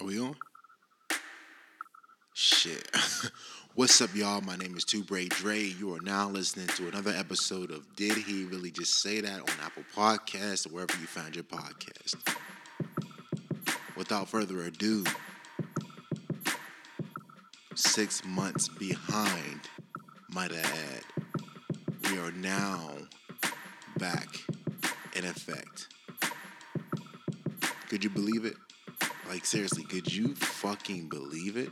Are we on? Shit. What's up, y'all? My name is Two Braid Dre. You are now listening to another episode of Did He Really Just Say That on Apple Podcasts or wherever you find your podcast. Without further ado, six months behind, might I add, we are now back in effect. Could you believe it? Like, seriously, could you fucking believe it?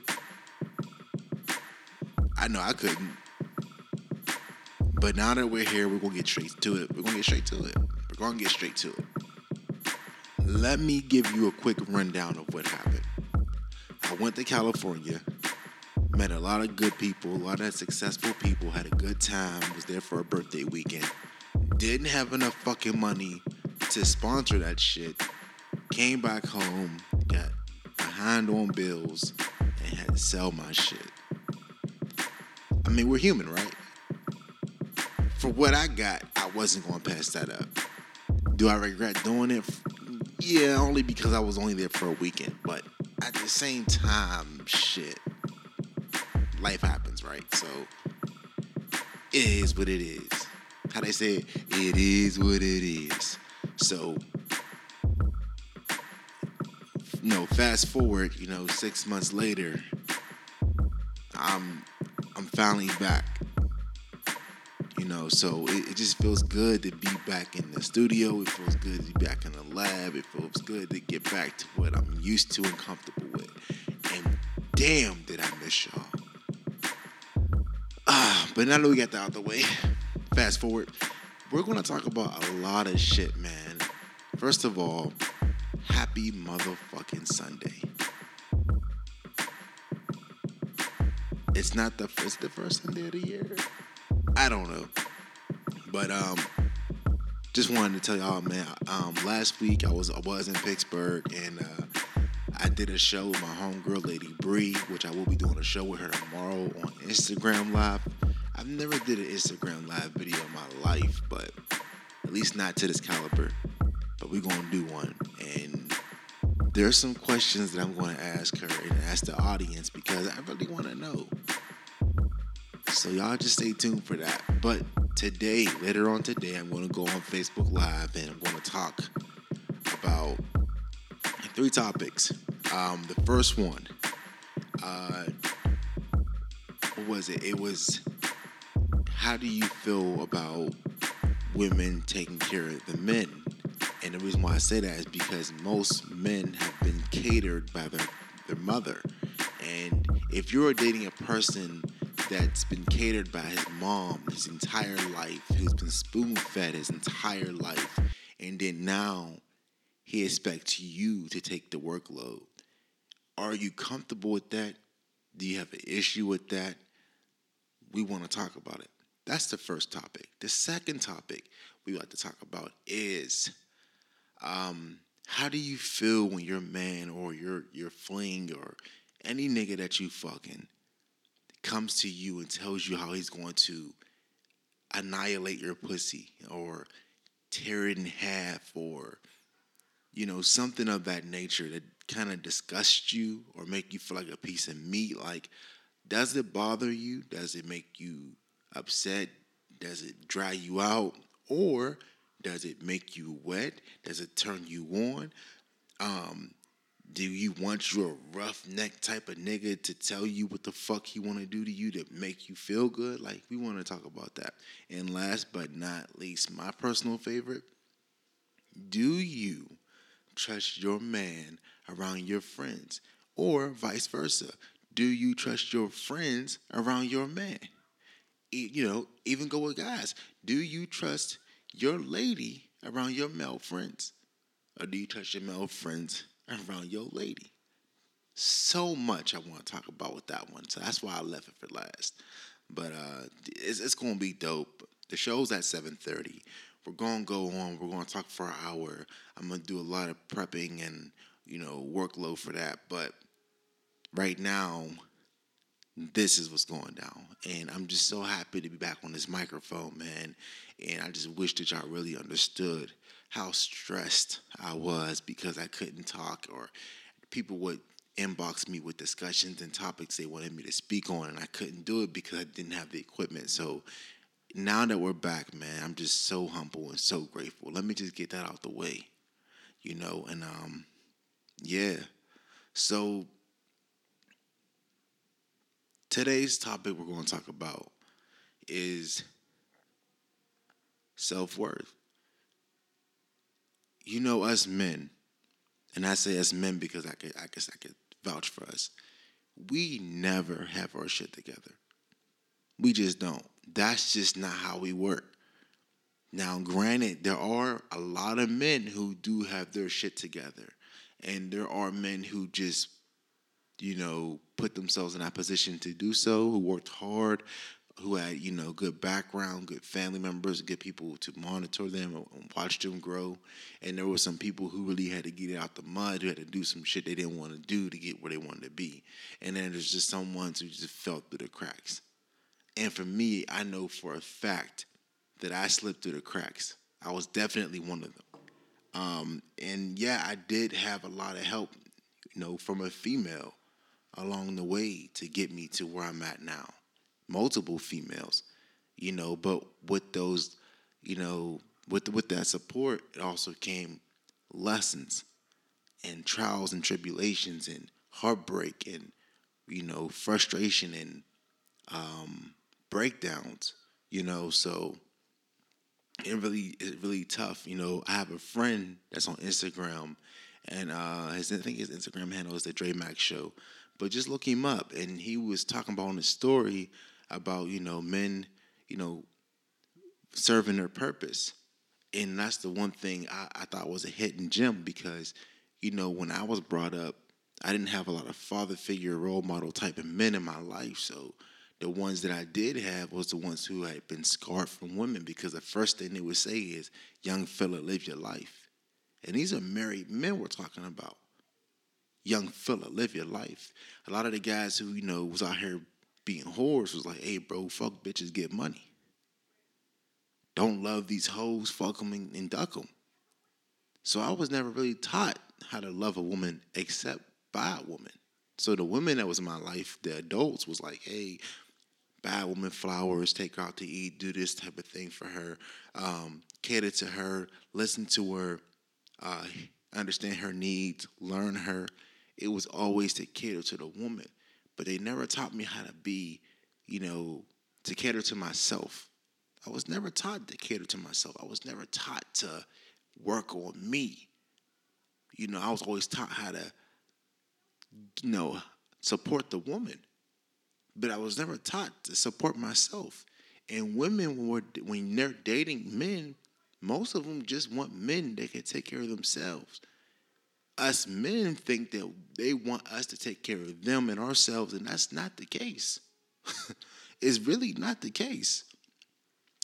I know I couldn't. But now that we're here, we're gonna get straight to it. We're gonna get straight to it. We're gonna get straight to it. Let me give you a quick rundown of what happened. I went to California, met a lot of good people, a lot of successful people, had a good time, was there for a birthday weekend. Didn't have enough fucking money to sponsor that shit. Came back home, behind on bills, and had to sell my shit. I mean, we're human, right? For what I got, I wasn't going to pass that up. Do I regret doing it? Yeah, only because I was only there for a weekend. But at the same time, shit, life happens, right? So it is what it is. How they say it, it is what it is. So, you know, fast forward, you know, six months later, I'm I'm finally back. You know, so it, it, just feels good to be back in the studio. It feels good to be back in the lab. It feels good to get back to what I'm used to and comfortable with. And damn, did I miss y'all. Ah, but now that we got that out the way, fast forward, we're gonna talk about a lot of shit, man. First of all, happy motherfucking Sunday. It's not the it's the first Sunday of the year. I don't know, but um, just wanted to tell y'all, man. Um, last week I was I was in Pittsburgh and uh, I did a show with my homegirl Lady Bree, which I will be doing a show with her tomorrow on Instagram Live. I've never did an Instagram Live video in my life, but at least not to this caliber. But we're gonna do one, and there's some questions that I'm going to ask her and ask the audience because I really want to know. So y'all just stay tuned for that. But today, later on today, I'm going to go on Facebook Live and I'm going to talk about three topics. Um, the first one, uh, what was it? It was how do you feel about women taking care of the men? And the reason why I say that is because most men have been catered by their, their mother. And if you're dating a person that's been catered by his mom his entire life, who's been spoon fed his entire life, and then now he expects you to take the workload. Are you comfortable with that? Do you have an issue with that? We want to talk about it. That's the first topic. The second topic we like to talk about is um, how do you feel when your man or your your fling or any nigga that you fucking comes to you and tells you how he's going to annihilate your pussy or tear it in half or you know something of that nature that kind of disgusts you or make you feel like a piece of meat? Like does it bother you? Does it make you upset? Does it dry you out? Or does it make you wet does it turn you on um, do you want your roughneck type of nigga to tell you what the fuck he want to do to you to make you feel good? Like we want to talk about that. And last but not least, my personal favorite, do you trust your man around your friends or vice versa? Do you trust your friends around your man? You know, even go with guys. Do you trust your lady around your male friends? Or do you trust your male friends around your lady. So much I want to talk about with that one. So that's why I left it for last. But uh, it's, it's going to be dope. The show's at 7.30. We're going to go on. We're going to talk for an hour. I'm going to do a lot of prepping and, you know, workload for that. But right now, this is what's going down. And I'm just so happy to be back on this microphone, man. And I just wish that y'all really understood how stressed I was because I couldn't talk or people would inbox me with discussions and topics they wanted me to speak on, and I couldn't do it because I didn't have the equipment. So now that we're back, man, I'm just so humble and so grateful. Let me just get that out the way, you know, and um, yeah. So today's topic we're going to talk about is self worth. You know, us men, and I say us men because I could, I guess I could vouch for us. We never have our shit together. We just don't. That's just not how we work. Now, granted, there are a lot of men who do have their shit together, and there are men who just, you know, put themselves in that position to do so, who worked hard, who had you know good background, good family members, good people to monitor them and watch them grow. And there were some people who really had to get out the mud, who had to do some shit they didn't want to do to get where they wanted to be. And then there's just some ones who just fell through the cracks. And for me, I know for a fact that I slipped through the cracks. I was definitely one of them. Um, and yeah, I did have a lot of help, you know, from a female along the way to get me to where I'm at now multiple females, you know, but with those, you know, with with that support, it also came lessons and trials and tribulations and heartbreak and you know frustration and um, breakdowns. You know, so it really it's really tough. You know, I have a friend that's on Instagram, and uh, his I think his Instagram handle is the Dre Max Show. But just look him up, and he was talking about on his story about you know men, you know, serving their purpose, and that's the one thing I, I thought was a hidden gem because, you know, when I was brought up, I didn't have a lot of father figure, role model type of men in my life, so the ones that I did have was the ones who had been scarred from women because the first thing they would say is, young fella, live your life. And these are married men we're talking about. Young fella, live your life. A lot of the guys who, you know, was out here being whores was like, hey, bro, fuck bitches, get money. Don't love these hoes, fuck them and, and duck them. So I was never really taught how to love a woman except by a woman. So the women that was in my life, the adults, was like, hey, buy a woman flowers, take her out to eat, do this type of thing for her, um, cater to her, listen to her, uh, understand her needs, learn her. It was always to cater to the woman but they never taught me how to be, you know, to cater to myself. I was never taught to cater to myself. I was never taught to work on me. You know, I was always taught how to, you know, support the woman, but I was never taught to support myself. And women, when, when they're dating men, most of them just want men that can take care of themselves us men think that they want us to take care of them and ourselves, and that's not the case. it's really not the case.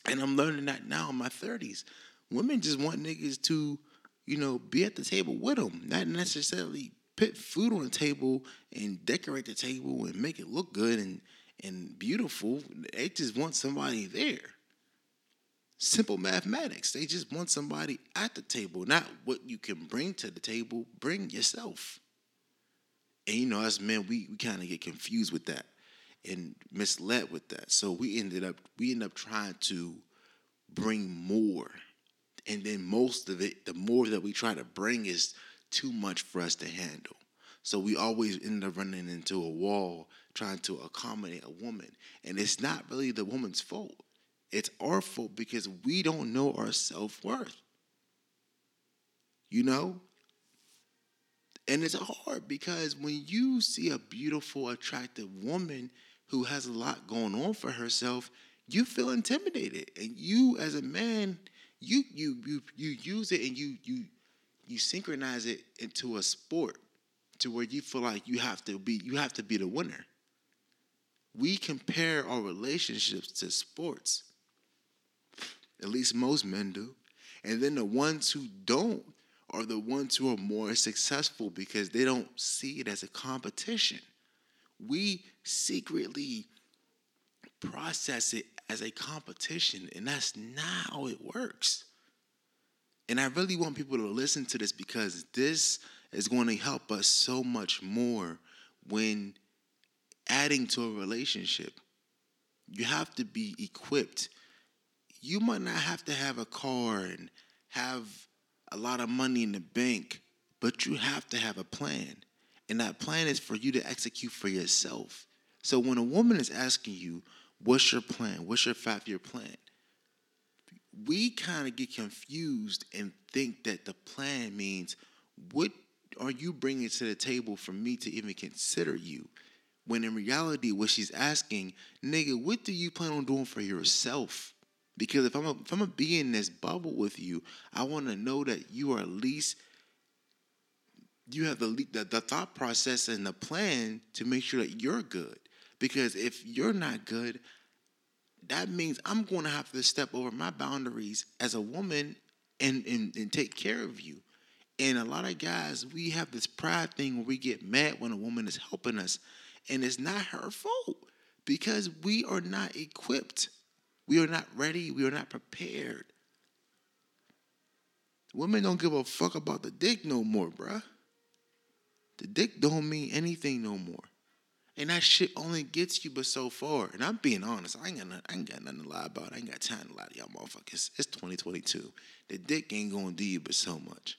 And I'm learning that now in my 30s. Women just want niggas to, you know, be at the table with them, not necessarily put food on the table and decorate the table and make it look good and, and beautiful. They just want somebody there simple mathematics. They just want somebody at the table, not what you can bring to the table. Bring yourself. And you know, as men, we, we kind of get confused with that and misled with that. So we ended up we end up trying to bring more. And then most of it, the more that we try to bring is too much for us to handle. So we always end up running into a wall trying to accommodate a woman. And it's not really the woman's fault. It's our fault because we don't know our self worth. You know? And it's hard because when you see a beautiful, attractive woman who has a lot going on for herself, you feel intimidated. And you as a man, you you you you use it and you you you synchronize it into a sport to where you feel like you have to be you have to be the winner. We compare our relationships to sports. At least most men do. And then the ones who don't are the ones who are more successful because they don't see it as a competition. We secretly process it as a competition, and that's not how it works. And I really want people to listen to this because this is going to help us so much more when adding to a relationship, you have to be equipped. You might not have to have a car and have a lot of money in the bank, but you have to have a plan. And that plan is for you to execute for yourself. So when a woman is asking you, What's your plan? What's your five year plan? We kind of get confused and think that the plan means what are you bringing to the table for me to even consider you? When in reality, what she's asking, nigga, what do you plan on doing for yourself? Because if I'm a, if I'm gonna be in this bubble with you, I want to know that you are at least you have the, the the thought process and the plan to make sure that you're good. Because if you're not good, that means I'm going to have to step over my boundaries as a woman and, and, and take care of you. And a lot of guys, we have this pride thing where we get mad when a woman is helping us. And it's not her fault because we are not equipped. We are not ready. We are not prepared. Women don't give a fuck about the dick no more, bruh. The dick don't mean anything no more. And that shit only gets you but so far. And I'm being honest. I ain't got nothing, I ain't got nothing to lie about. I ain't got time to lie to y'all motherfuckers. It's 2022. The dick ain't gonna do you but so much.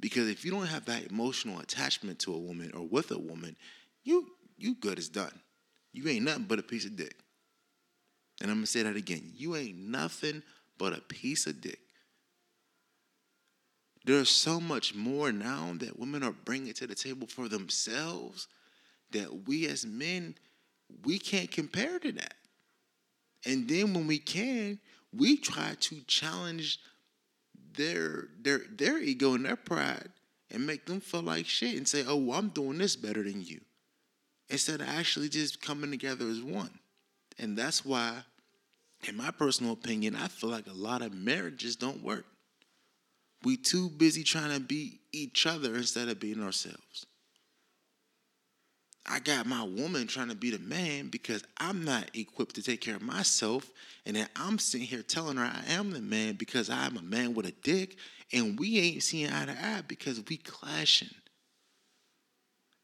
Because if you don't have that emotional attachment to a woman or with a woman, you you good as done. You ain't nothing but a piece of dick. And I'm gonna say that again. You ain't nothing but a piece of dick. There's so much more now that women are bringing to the table for themselves that we as men we can't compare to that. And then when we can, we try to challenge their their their ego and their pride and make them feel like shit and say, "Oh, well, I'm doing this better than you," instead of actually just coming together as one. And that's why, in my personal opinion, I feel like a lot of marriages don't work. We too busy trying to be each other instead of being ourselves. I got my woman trying to be the man because I'm not equipped to take care of myself. And then I'm sitting here telling her I am the man because I'm a man with a dick. And we ain't seeing eye to eye because we clashing.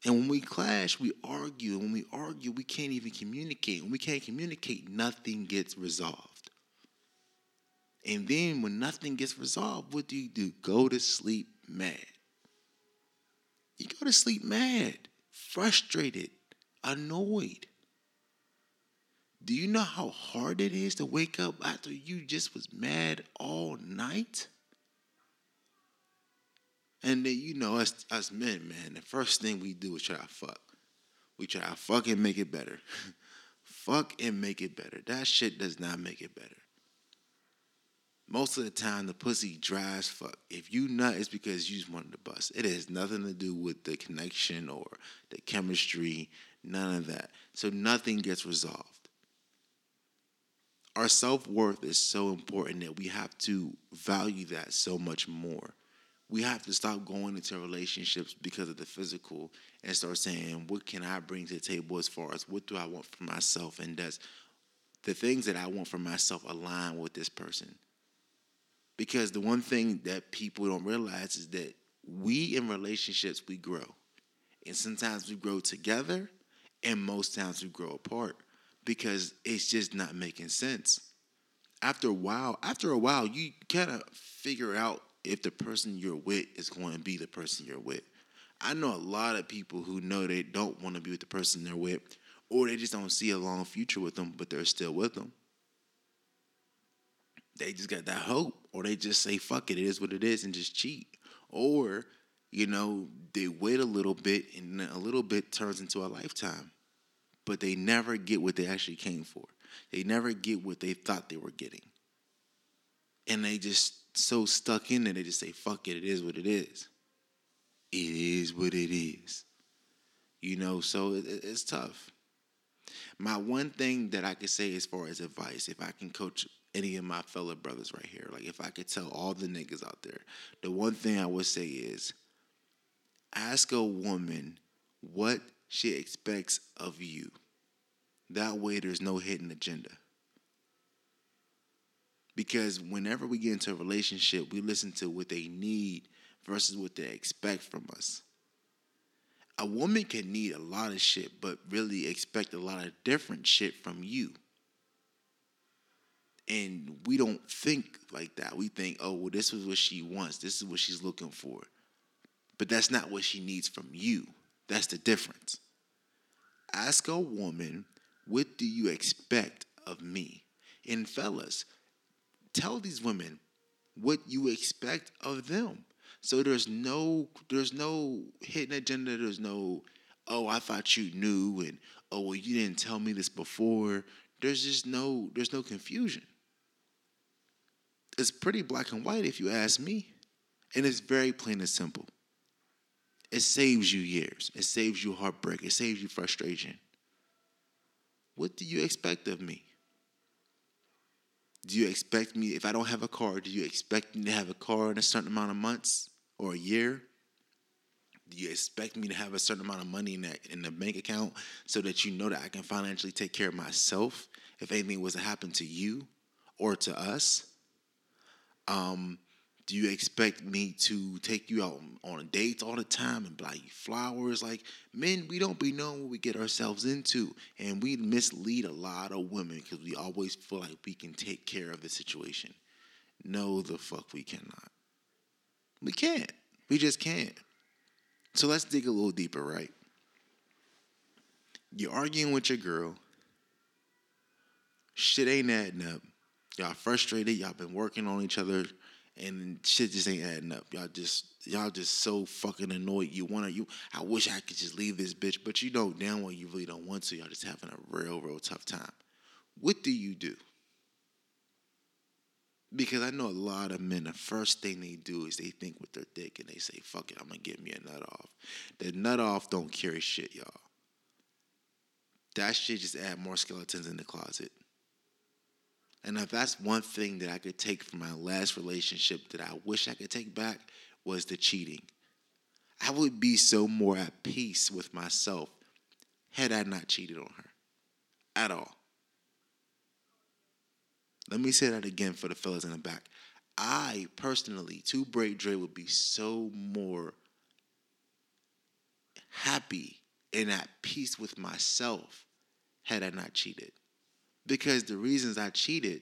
And when we clash, we argue. And when we argue, we can't even communicate. When we can't communicate, nothing gets resolved. And then when nothing gets resolved, what do you do? Go to sleep mad. You go to sleep mad frustrated, annoyed. Do you know how hard it is to wake up after you just was mad all night? And then you know us us men, man, the first thing we do is try to fuck. We try to fuck and make it better. fuck and make it better. That shit does not make it better most of the time the pussy dry as fuck. If you nut, it's because you just wanted to bust. It has nothing to do with the connection or the chemistry, none of that. So nothing gets resolved. Our self worth is so important that we have to value that so much more. We have to stop going into relationships because of the physical and start saying, what can I bring to the table as far as what do I want for myself? And does the things that I want for myself align with this person? Because the one thing that people don't realize is that we in relationships, we grow. And sometimes we grow together, and most times we grow apart because it's just not making sense. After a while, after a while, you kind of figure out if the person you're with is going to be the person you're with. I know a lot of people who know they don't want to be with the person they're with, or they just don't see a long future with them, but they're still with them they just got that hope, or they just say fuck it, it is what it is, and just cheat, or you know they wait a little bit, and a little bit turns into a lifetime, but they never get what they actually came for. They never get what they thought they were getting, and they just so stuck in it. They just say fuck it, it is what it is. It is what it is. You know, so it, it's tough. My one thing that I could say as far as advice, if I can coach any of my fellow brothers right here, like if I could tell all the niggas out there, the one thing I would say is ask a woman what she expects of you. That way there's no hidden agenda. Because whenever we get into a relationship, we listen to what they need versus what they expect from us. a woman can need a lot of shit, but really expect a lot of different shit from you. And we don't think like that. We think, oh, well, this is what she wants. This is what she's looking for. But that's not what she needs from you. That's the difference. Ask a woman, what do you expect of me? And fellas, tell these women what you expect of them. So there's no there's no hidden agenda. There's no oh I thought you knew and oh well you didn't tell me this before. There's just no there's no confusion. It's pretty black and white if you ask me, and it's very plain and simple. It saves you years. It saves you heartbreak. It saves you frustration. What do you expect of me? Do you expect me, if I don't have a car, do you expect me to have a car in a certain amount of months or a year? Do you expect me to have a certain amount of money in, that, in the bank account so that you know that I can financially take care of myself if anything was to happen to you or to us? Um, do you expect me to take you out on dates all the time and buy you flowers? Like men, we don't be knowing what we get ourselves into, and we mislead a lot of women because we always feel like we can take care of the situation. No, the fuck we cannot. We can't. We just can't. So let's dig a little deeper, right? You're arguing with your girl. Shit ain't adding up. Y'all frustrated. Y'all been working on each other and shit just ain't adding up. Y'all just y'all just so fucking annoyed. You wanna you I wish I could just leave this bitch, but you know damn well you really don't want to. Y'all just having a real, real tough time. What do you do? Because I know a lot of men, the first thing they do is they think with their dick and they say, fuck it, I'm gonna get me a nut off. The nut off don't carry shit, y'all. That shit just add more skeletons in the closet. And if that's one thing that I could take from my last relationship that I wish I could take back was the cheating. I would be so more at peace with myself had I not cheated on her at all. Let me say that again for the fellas in the back. I personally, Two Braid Dre, would be so more happy and at peace with myself had I not cheated because the reasons I cheated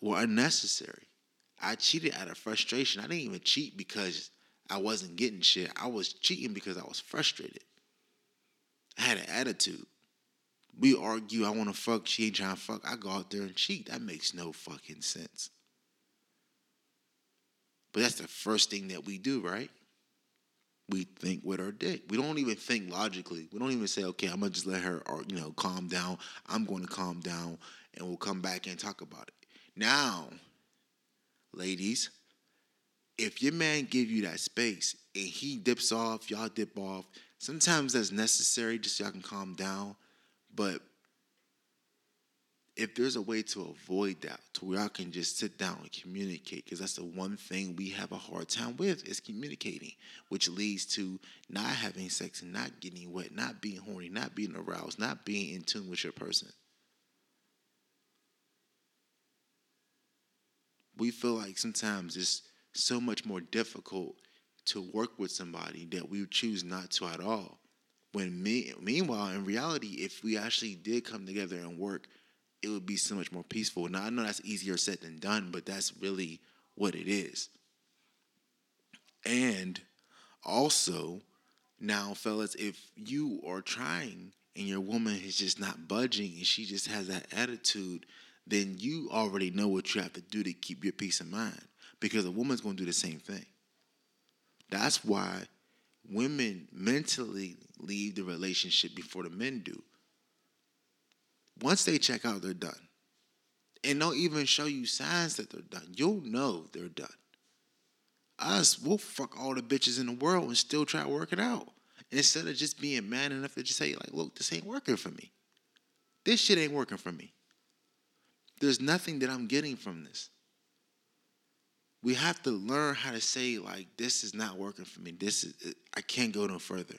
were unnecessary. I cheated out of frustration. I didn't even cheat because I wasn't getting shit. I was cheating because I was frustrated. I had an attitude. We argue, I want to fuck, she ain't trying to fuck. I go out there and cheat. That makes no fucking sense. But that's the first thing that we do, right? We think with our dick. We don't even think logically. We don't even say, okay, I'm gonna just let her, or you know, calm down. I'm going to calm down, and we'll come back and talk about it. Now, ladies, if your man give you that space and he dips off, y'all dip off. Sometimes that's necessary just so y'all can calm down. But if there's a way to avoid that, to where I can just sit down and communicate, because that's the one thing we have a hard time with is communicating, which leads to not having sex and not getting wet, not being horny, not being aroused, not being in tune with your person. We feel like sometimes it's so much more difficult to work with somebody that we choose not to at all. When me, meanwhile, in reality, if we actually did come together and work it would be so much more peaceful. Now I know that's easier said than done, but that's really what it is. And also, now, fellas, if you are trying and your woman is just not budging and she just has that attitude, then you already know what you have to do to keep your peace of mind because a woman's going to do the same thing. That's why women mentally leave the relationship before the men do once they check out, they're done. And they'll even show you signs that they're done. You'll know they're done. Us, we'll fuck all the bitches in the world and still try to work it out. Instead of just being man enough to just say, like, look, this ain't working for me. This shit ain't working for me. There's nothing that I'm getting from this. We have to learn how to say, like, this is not working for me. This is I can't go no further.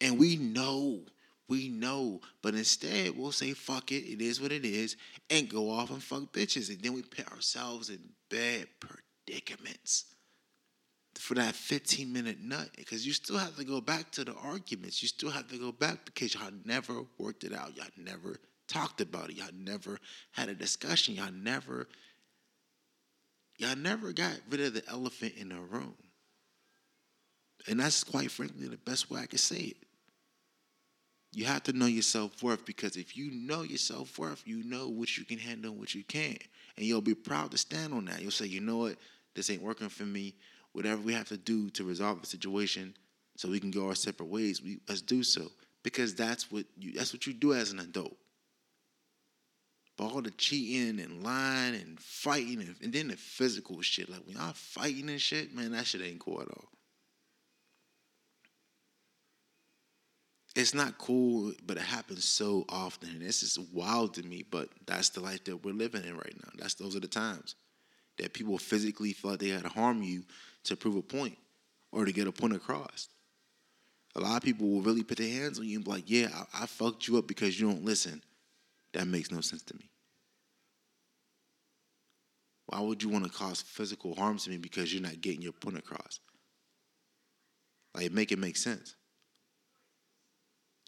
And we know we know, but instead we'll say fuck it, it is what it is, and go off and fuck bitches, and then we put ourselves in bad predicaments. for that 15 minute nut because you still have to go back to the arguments. You still have to go back because y'all never worked it out. Y'all never talked about it. Y'all never had a discussion. Y'all never y'all never got rid of the elephant in the room. And that's quite frankly the best way I can say it. You have to know your self worth because if you know your self worth, you know what you can handle and what you can't. And you'll be proud to stand on that. You'll say, you know what, this ain't working for me. Whatever we have to do to resolve the situation so we can go our separate ways, we let's do so. Because that's what you that's what you do as an adult. But all the cheating and lying and fighting and, and then the physical shit, like when y'all fighting and shit, man, that shit ain't cool at all. It's not cool, but it happens so often. And this is wild to me, but that's the life that we're living in right now. That's those are the times that people physically feel like they had to harm you to prove a point or to get a point across. A lot of people will really put their hands on you and be like, yeah, I, I fucked you up because you don't listen. That makes no sense to me. Why would you want to cause physical harm to me because you're not getting your point across? Like, make it make sense.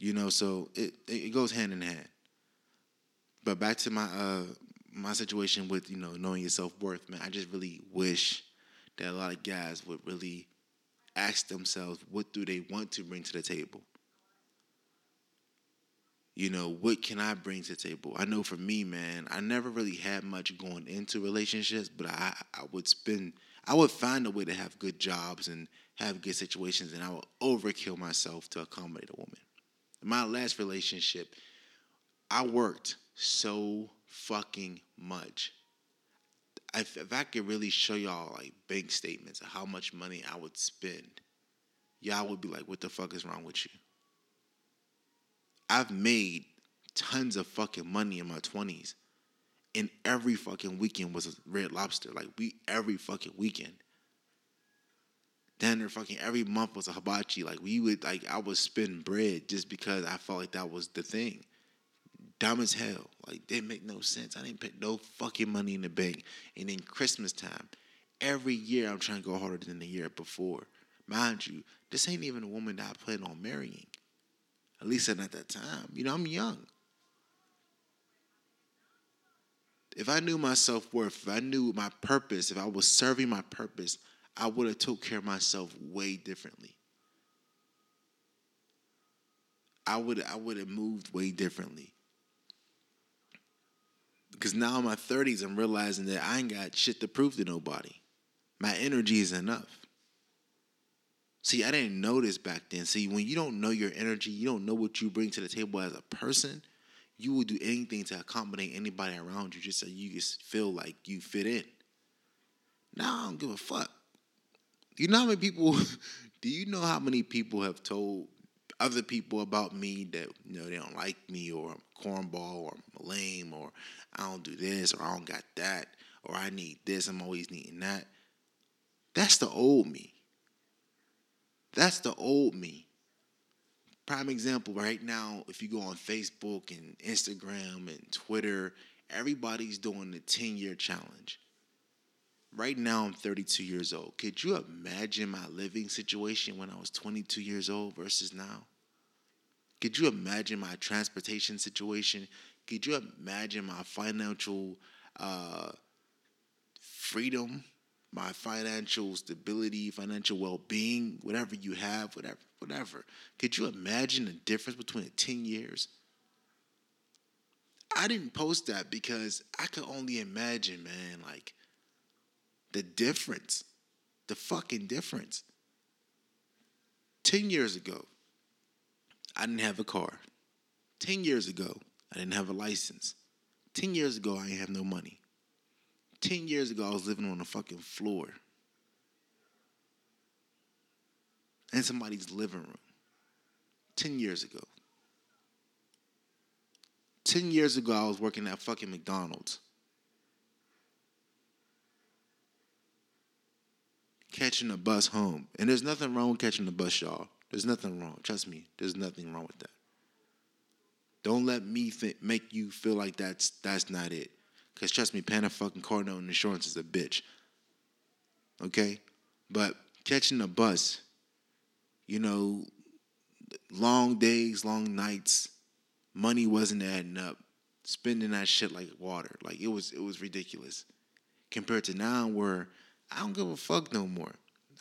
You know, so it it goes hand in hand. But back to my uh my situation with you know knowing your self worth, man. I just really wish that a lot of guys would really ask themselves what do they want to bring to the table. You know, what can I bring to the table? I know for me, man, I never really had much going into relationships, but I I would spend I would find a way to have good jobs and have good situations, and I would overkill myself to accommodate a woman my last relationship, I worked so fucking much. If, if I could really show y'all like bank statements of how much money I would spend, y'all would be like, what the fuck is wrong with you? I've made tons of fucking money in my 20s. And every fucking weekend was a red lobster. Like we every fucking weekend dinner fucking every month was a hibachi. Like we would like I would spend bread just because I felt like that was the thing. Dumb as hell. Like didn't make no sense. I didn't put no fucking money in the bank. And then Christmas time, every year I'm trying to go harder than the year before. Mind you, this ain't even a woman that I plan on marrying. At least at that time. You know, I'm young. If I knew my self worth, if I knew my purpose, if I was serving my purpose, I would have took care of myself way differently. I would I would have moved way differently. Because now in my 30s, I'm realizing that I ain't got shit to prove to nobody. My energy is enough. See, I didn't know this back then. See, when you don't know your energy, you don't know what you bring to the table as a person, you will do anything to accommodate anybody around you just so you just feel like you fit in. Now I don't give a fuck. You know how many people? do you know how many people have told other people about me that you know they don't like me or I'm cornball or I'm lame or I don't do this or I don't got that or I need this I'm always needing that. That's the old me. That's the old me. Prime example right now, if you go on Facebook and Instagram and Twitter, everybody's doing the 10 year challenge. Right now, I'm 32 years old. Could you imagine my living situation when I was 22 years old versus now? Could you imagine my transportation situation? Could you imagine my financial uh, freedom, my financial stability, financial well-being, whatever you have, whatever, whatever? Could you imagine the difference between 10 years? I didn't post that because I could only imagine, man, like the difference, the fucking difference. 10 years ago, I didn't have a car. 10 years ago, I didn't have a license. 10 years ago, I didn't have no money. 10 years ago, I was living on the fucking floor in somebody's living room. 10 years ago. 10 years ago, I was working at fucking McDonald's. Catching a bus home. And there's nothing wrong with catching the bus, y'all. There's nothing wrong. Trust me, there's nothing wrong with that. Don't let me th- make you feel like that's that's not it. Cause trust me, paying a fucking car note and insurance is a bitch. Okay, but catching a bus, you know, long days, long nights, money wasn't adding up, spending that shit like water. Like it was it was ridiculous. Compared to now where I don't give a fuck no more.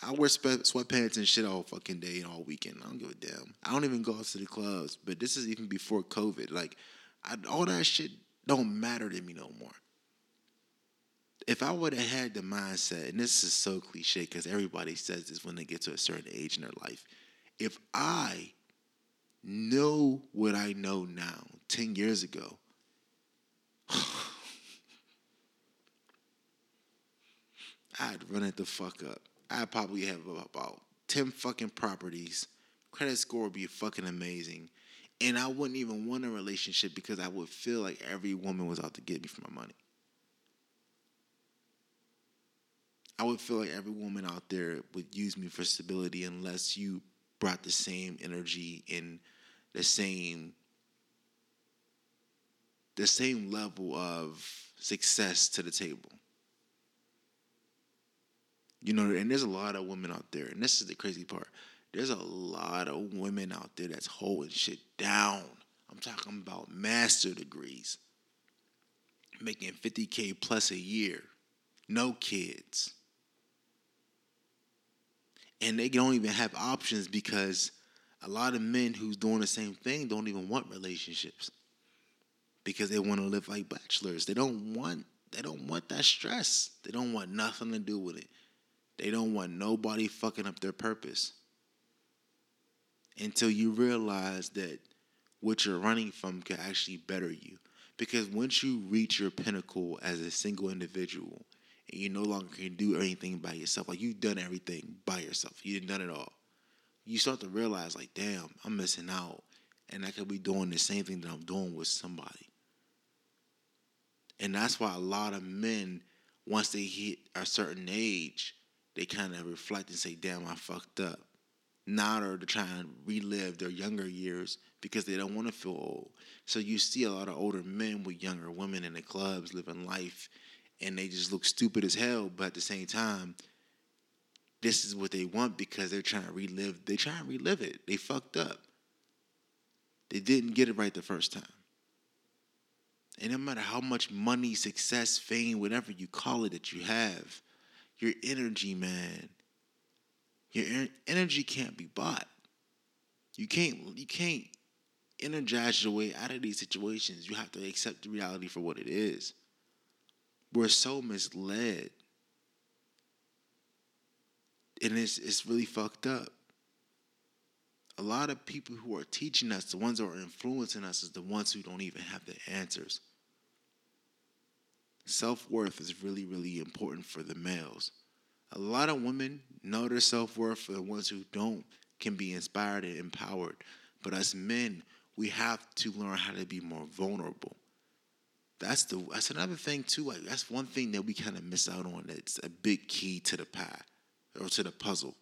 I wear sweatpants and shit all fucking day and all weekend. I don't give a damn. I don't even go out to the clubs. But this is even before COVID. Like, I, all that shit don't matter to me no more. If I would have had the mindset, and this is so cliche because everybody says this when they get to a certain age in their life. If I know what I know now, 10 years ago, I'd run it the fuck up. I'd probably have about 10 fucking properties. Credit score would be fucking amazing. And I wouldn't even want a relationship because I would feel like every woman was out to get me for my money. I would feel like every woman out there would use me for stability unless you brought the same energy and the same the same level of success to the table. You know, and there's a lot of women out there, and this is the crazy part. There's a lot of women out there that's holding shit down. I'm talking about master degrees, making 50K plus a year, no kids. And they don't even have options because a lot of men who's doing the same thing don't even want relationships because they want to live like bachelors. They don't want they don't want that stress. They don't want nothing to do with it. They don't want nobody fucking up their purpose. Until you realize that what you're running from could actually better you. Because once you reach your pinnacle as a single individual and you no longer can do anything by yourself, like you've done everything by yourself, you've done it all, you start to realize, like, damn, I'm missing out. And I could be doing the same thing that I'm doing with somebody. And that's why a lot of men, once they hit a certain age, they kind of reflect and say, damn, I fucked up. They're trying to relive their younger years because they don't want to feel old. So you see a lot of older men with younger women in the clubs living life and they just look stupid as hell, but at the same time, this is what they want because they're trying to relive they trying to relive it. They fucked up. They didn't get it right the first time. And no matter how much money, success, fame, whatever you call it that you have, your energy, man. Your energy can't be bought. You can't you can't energize your way out of these situations. You have to accept the reality for what it is. We're so misled. And it's it's really fucked up. A lot of people who are teaching us, the ones who are influencing us, is the ones who don't even have the answers self worth is really, really important for the males. A lot of women know their self worth, for the ones who don't can be inspired and empowered. But as men, we have to learn how to be more vulnerable. That's the that's another thing too. Like that's one thing that we kind of miss out on. That's a big key to the pie or to the puzzle.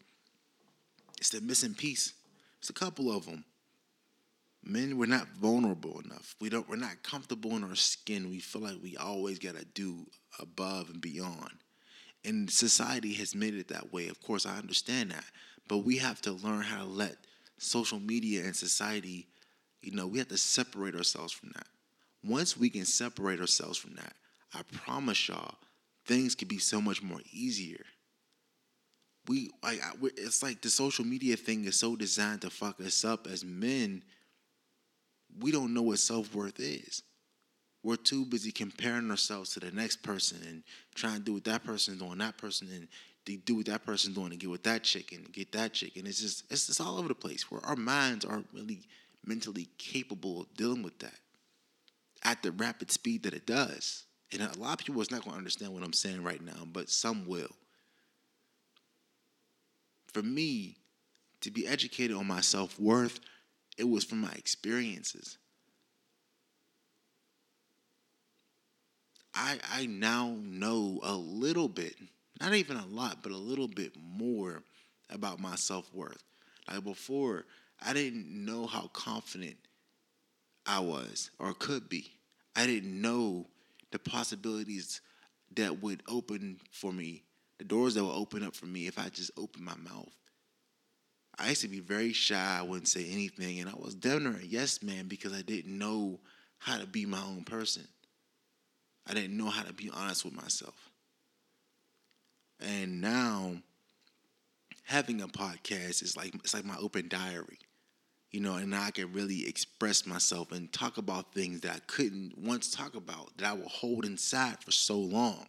It's the missing piece. It's a couple of them men we're not vulnerable enough. We don't we're not comfortable in our skin. We feel like we always got to do above and beyond. And society has made it that way. Of course i understand that. But we have to learn how to let social media and society you know we have to separate ourselves from that. Once we can separate ourselves from that i promise y'all things can be so much more easier. We like it's like the social media thing is so designed to fuck us up as men we don't know what self worth is. We're too busy comparing ourselves to the next person and trying to do what that person's doing, that person, and they do what that person's doing and get with that chick and get that chick. And it's just, it's just all over the place where our minds aren't really mentally capable of dealing with that at the rapid speed that it does. And a lot of people is not going to understand what I'm saying right now, but some will. For me, to be educated on my self worth it was from my experiences. I I now know a little bit, not even a lot, but a little bit more about my self-worth. Like before, I didn't know how confident I was or could be. I didn't know the possibilities that would open for me the doors that would open up for me if I just opened my mouth. I used to be very shy. I wouldn't say anything, and I was never a yes man because I didn't know how to be my own person. I didn't know how to be honest with myself. And now having a podcast is like it's like my open diary. You know, and I can really express myself and talk about things that I couldn't once talk about that I would hold inside for so long.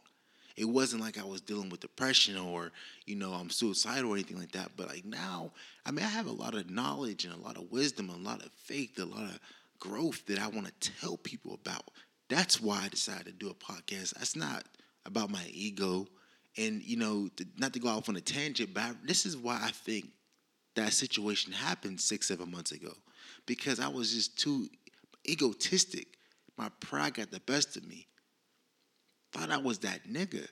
It wasn't like I was dealing with depression or, you know, I'm suicidal or anything like that. But like now, I mean, I have a lot of knowledge and a lot of wisdom, a lot of faith, a lot of growth that I want to tell people about. That's why I decided to do a podcast. That's not about my ego. And, you know, not to go off on a tangent, but I, this is why I think that situation happened six, seven months ago. Because I was just too egotistic. My pride got the best of me thought I was that nigga.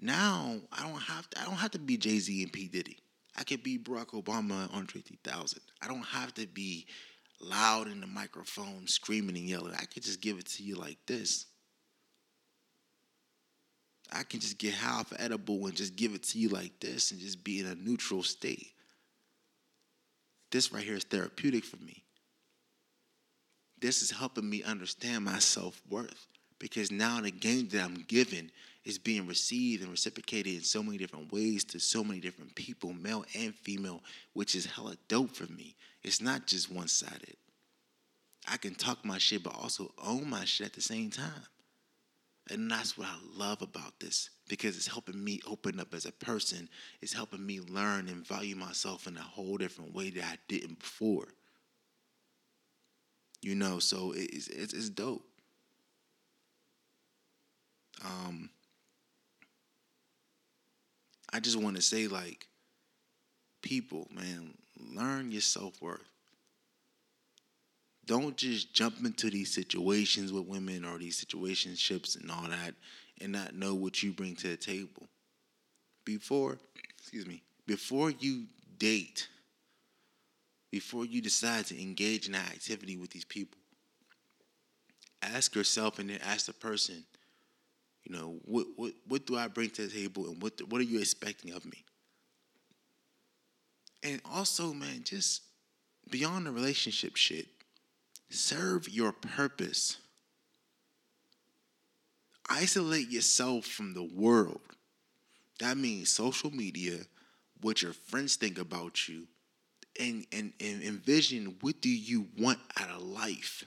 Now I don't have to, I don't have to be Jay Z and P Diddy. I could be Barack Obama and Andre 3000. I don't have to be loud in the microphone, screaming and yelling. I could just give it to you like this. I can just get half edible and just give it to you like this and just be in a neutral state. This right here is therapeutic for me. This is helping me understand my self worth because now the game that I'm given is being received and reciprocated in so many different ways to so many different people, male and female, which is hella dope for me. It's not just one sided. I can talk my shit, but also own my shit at the same time. And that's what I love about this because it's helping me open up as a person. It's helping me learn and value myself in a whole different way that I didn't before. You know, so it's, it's, it's dope. Um, I just want to say, like, people, man, learn your self worth. Don't just jump into these situations with women or these situationships and all that and not know what you bring to the table. Before, excuse me, before you date, before you decide to engage in that activity with these people, ask yourself and then ask the person, you know, what what what do I bring to the table, and what what are you expecting of me? And also, man, just beyond the relationship shit, serve your purpose. Isolate yourself from the world. That means social media, what your friends think about you, and, and, and envision what do you want out of life.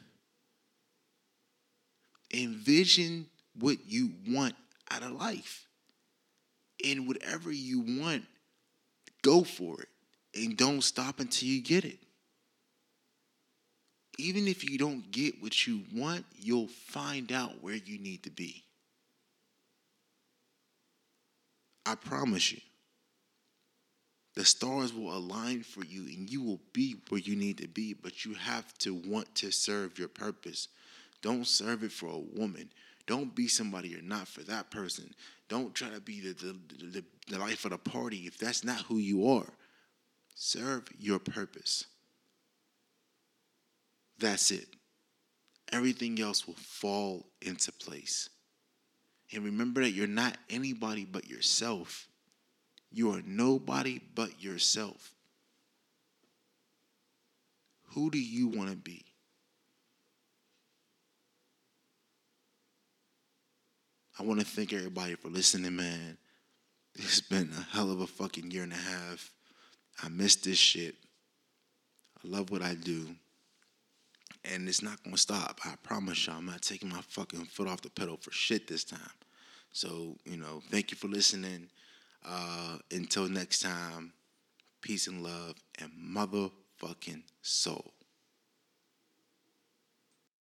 Envision what you want out of life. And whatever you want, go for it. And don't stop until you get it. Even if you don't get what you want, you'll find out where you need to be. I promise you. The stars will align for you and you will be where you need to be, but you have to want to serve your purpose. Don't serve it for a woman. Don't be somebody you're not for that person. Don't try to be the, the, the, the life of the party if that's not who you are. Serve your purpose. That's it. Everything else will fall into place. And remember that you're not anybody but yourself. You are nobody but yourself. Who do you want to be? I want to thank everybody for listening, man. It's been a hell of a fucking year and a half. I miss this shit. I love what I do. And it's not gonna stop. I promise y'all, I'm not taking my fucking foot off the pedal for shit this time. So, you know, thank you for listening. Uh, until next time, peace and love and motherfucking soul.